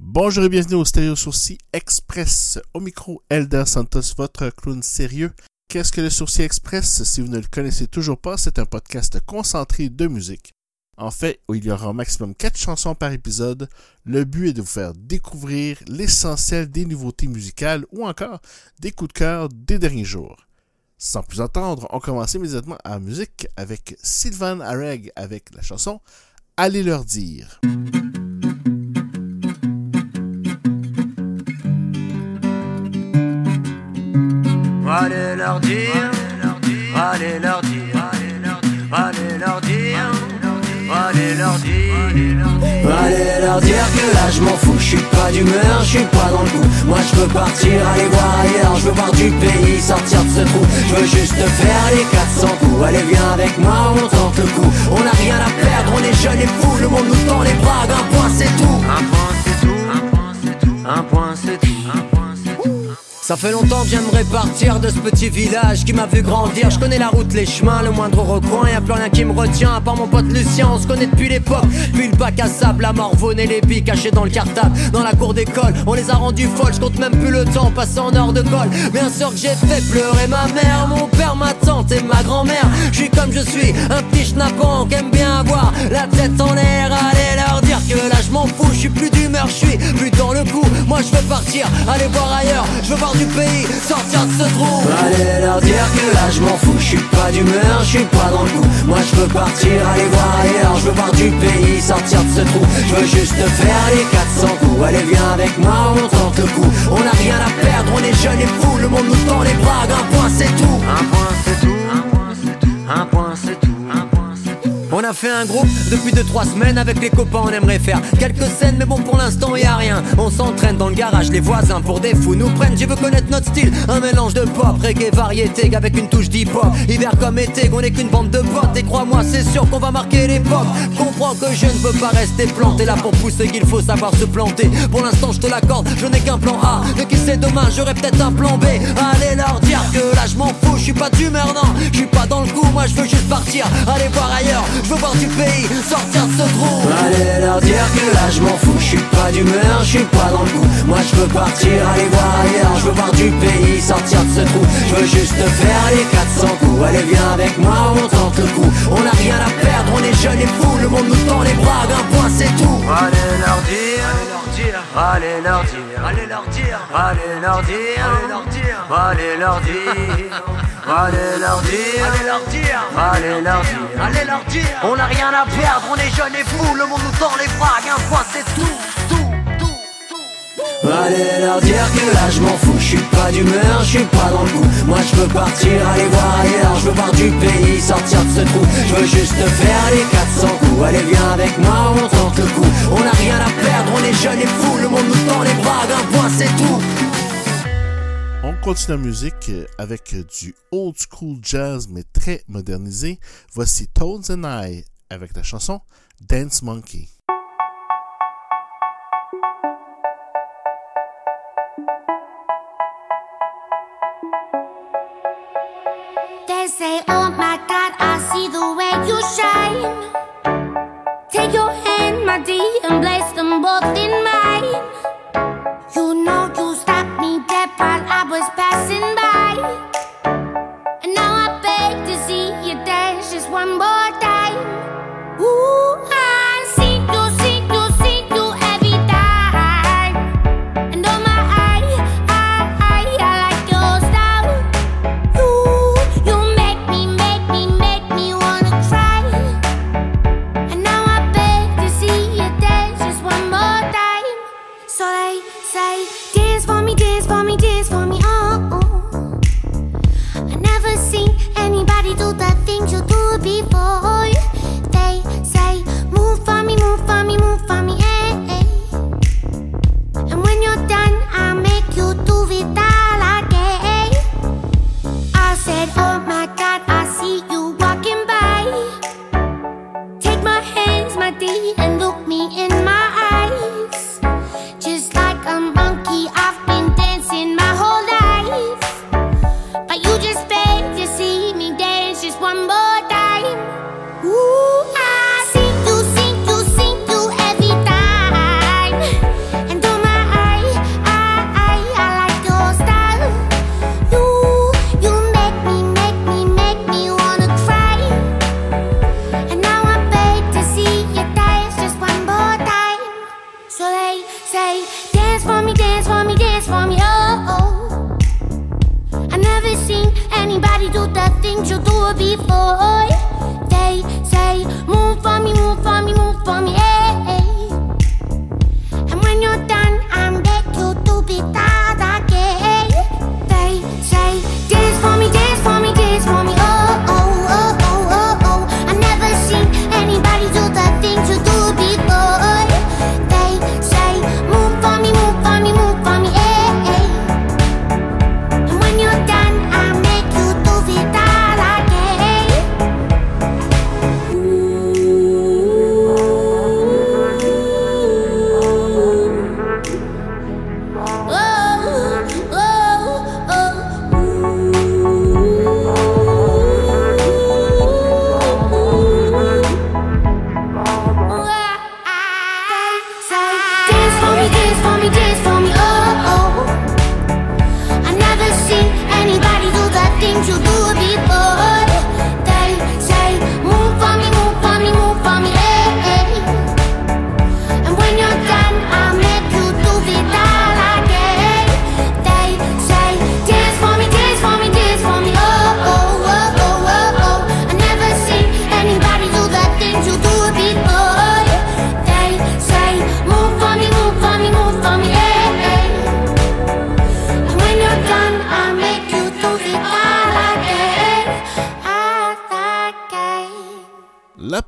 Bonjour et bienvenue au Stéréo Sourcil Express. Au micro, Elder Santos, votre clown sérieux. Qu'est-ce que le Sourcil Express? Si vous ne le connaissez toujours pas, c'est un podcast concentré de musique. En fait, il y aura au maximum 4 chansons par épisode. Le but est de vous faire découvrir l'essentiel des nouveautés musicales ou encore des coups de cœur des derniers jours. Sans plus attendre, on commence immédiatement à la musique avec Sylvain Areg avec la chanson Allez leur dire. Allez leur dire, allez leur dire, allez leur dire, allez leur dire. Allez leur dire que là je m'en je suis pas d'humeur, je suis pas dans le coup. Moi je veux partir, aller voir ailleurs, je veux voir du pays, sortir de ce trou. Je veux juste faire les 400 coups, allez viens avec moi, on tente le coup. On a rien à perdre, on est jeunes et fous, le monde nous tend les bras, un point c'est tout. Un point c'est tout, un point c'est tout, un point c'est tout, ça fait longtemps que j'aimerais partir de ce petit village qui m'a vu grandir. Je connais la route, les chemins, le moindre recoin. Y'a plus rien qui me retient, à part mon pote Lucien. On se connaît depuis l'époque. Puis le bac à sable, la morvonne et les billes cachés dans le cartable. Dans la cour d'école, on les a rendus folles. Je compte même plus le temps passé en heure de colle. Bien sûr que j'ai fait pleurer ma mère, mon père, ma tante et ma grand-mère. Je comme je suis, un petit schnappant qui aime bien avoir la tête en l'air. Allez que là je m'en fous, je suis plus d'humeur, je suis plus dans le coup. Moi je veux partir, aller voir ailleurs, je veux voir du pays, sortir de ce trou. Allez leur dire que là je m'en fous, je suis pas d'humeur, je suis pas dans le coup. Moi je veux partir, aller voir ailleurs, je veux voir du pays, sortir de ce trou. Je veux juste faire les 400 coups, allez viens avec moi, on tente le coup. On a rien à perdre, on est jeunes et fous, le monde nous tend les bras, Un point c'est tout, on a fait un groupe depuis 2-3 semaines avec les copains on aimerait faire quelques scènes mais bon pour l'instant y a rien. On s'entraîne dans le garage les voisins pour des fous nous prennent. Je veux connaître notre style Un mélange de pop, reggae, variété avec une touche d'hip-hop. Hiver comme été qu'on est qu'une bande de potes. Et crois-moi c'est sûr qu'on va marquer l'époque. Comprends que je ne veux pas rester planté là pour pousser qu'il faut savoir se planter. Pour l'instant je te l'accorde je n'ai qu'un plan A. Mais qui sait demain j'aurai peut-être un plan B. Allez leur dire que là je m'en fous Je suis pas d'humeur non. Je suis pas dans le coup moi je veux juste partir. Aller voir ailleurs veux voir du pays, sortir de ce trou Allez leur dire que là je m'en fous, je suis pas d'humeur, je suis pas dans le coup. Moi je veux partir, aller voir ailleurs, je veux voir du pays, sortir de ce trou. Je veux juste faire les 400 coups, allez viens avec moi, on tente le coup. On a rien à perdre, on est jeunes et fous, le monde nous tend les bras, un point c'est tout. Allez leur dire, allez leur dire, allez leur dire, allez leur dire, allez leur dire, allez leur dire Allez leur dire, allez leur dire, allez leur dire, allez leur dire. On n'a rien à perdre, on est jeunes et fous, le monde nous tend les bras, un point c'est tout, tout, tout, tout. Allez leur dire que là je m'en fous, je suis pas d'humeur, je suis pas dans le coup. Moi je veux partir, aller voir ailleurs, je veux voir du pays, trou. Je veux juste faire les 400 coups, allez viens avec moi, on tente le coup. On n'a rien à perdre, on est jeunes et fous, le monde nous tend les bras, un point c'est tout. On continue la musique avec du old school jazz mais très modernisé. Voici Tones and I avec la chanson Dance Monkey. They say, Oh shine. Take your hand, my dear, and place them both in mine. before.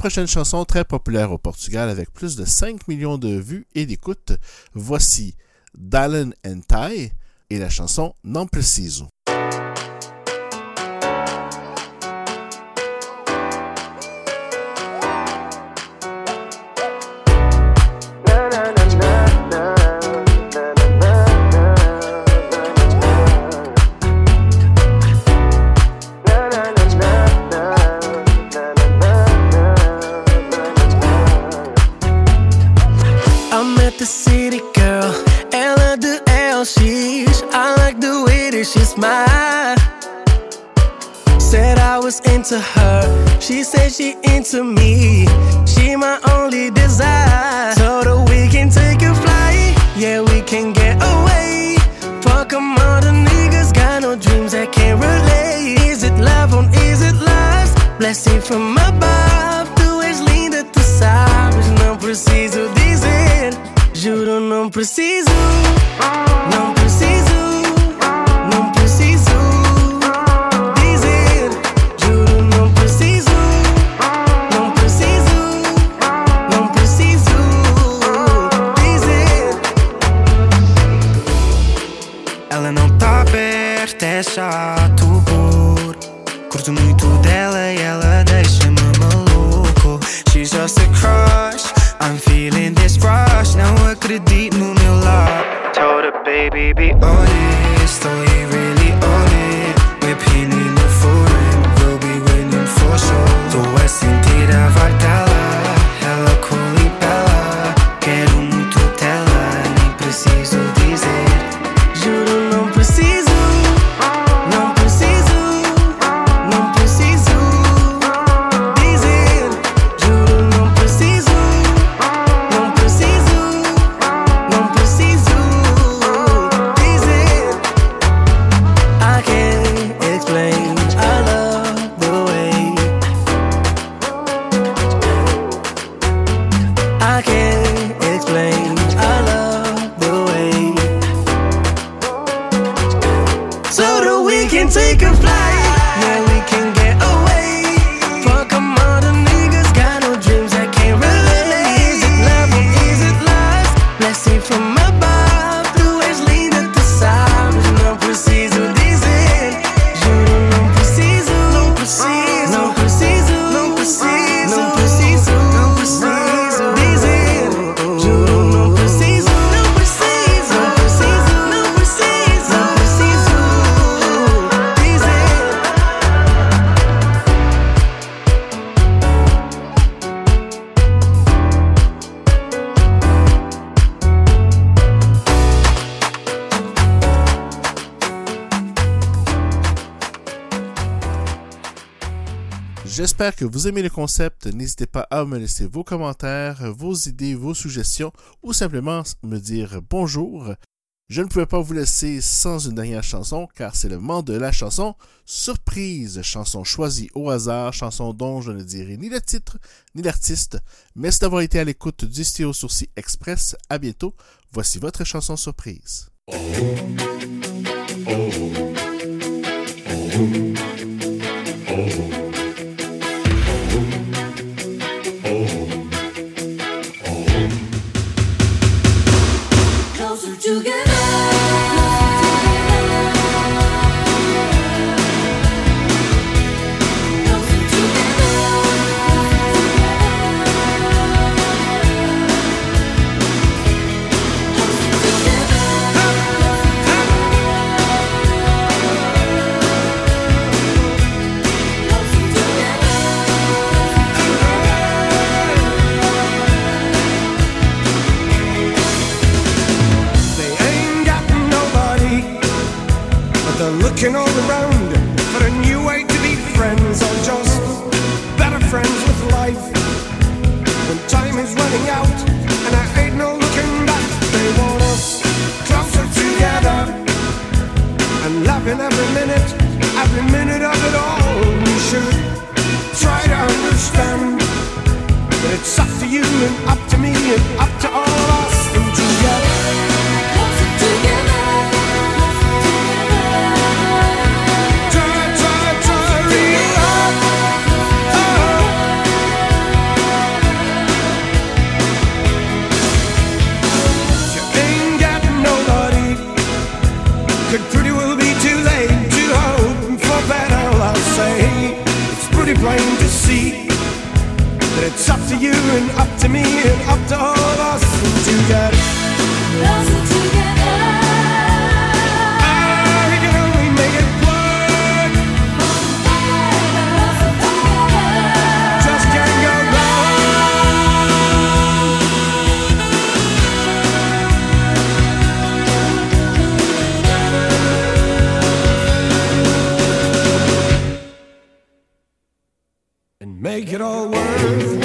prochaine chanson très populaire au Portugal avec plus de 5 millions de vues et d'écoutes, voici Dallin and Ty et la chanson Non Preciso. I was into her. She said she into me. She my only desire. Told her we can take a flight. Yeah, we can get away. Fuck them all the niggas got no dreams that can't relate. Is it love or is it lust? Blessing from above. Tu és linda, tu sabes. Não preciso dizer. Juro, não preciso. Não baby, be honest, don't you? J'espère que vous aimez le concept. N'hésitez pas à me laisser vos commentaires, vos idées, vos suggestions ou simplement me dire bonjour. Je ne pouvais pas vous laisser sans une dernière chanson car c'est le moment de la chanson surprise, chanson choisie au hasard, chanson dont je ne dirai ni le titre ni l'artiste. Merci d'avoir été à l'écoute du Stéo Sourcil Express. À bientôt. Voici votre chanson surprise. Oh. Oh. Oh. Together. Looking all around for a new way to be friends or just better friends with life. When time is running out and I ain't no looking back, they want us closer together and loving every minute, every minute of it all. We should try to understand that it's up to you and up to me and up to all be blind to see that it's up to you and up to me and up to all of us to get lost together. make it all worthwhile.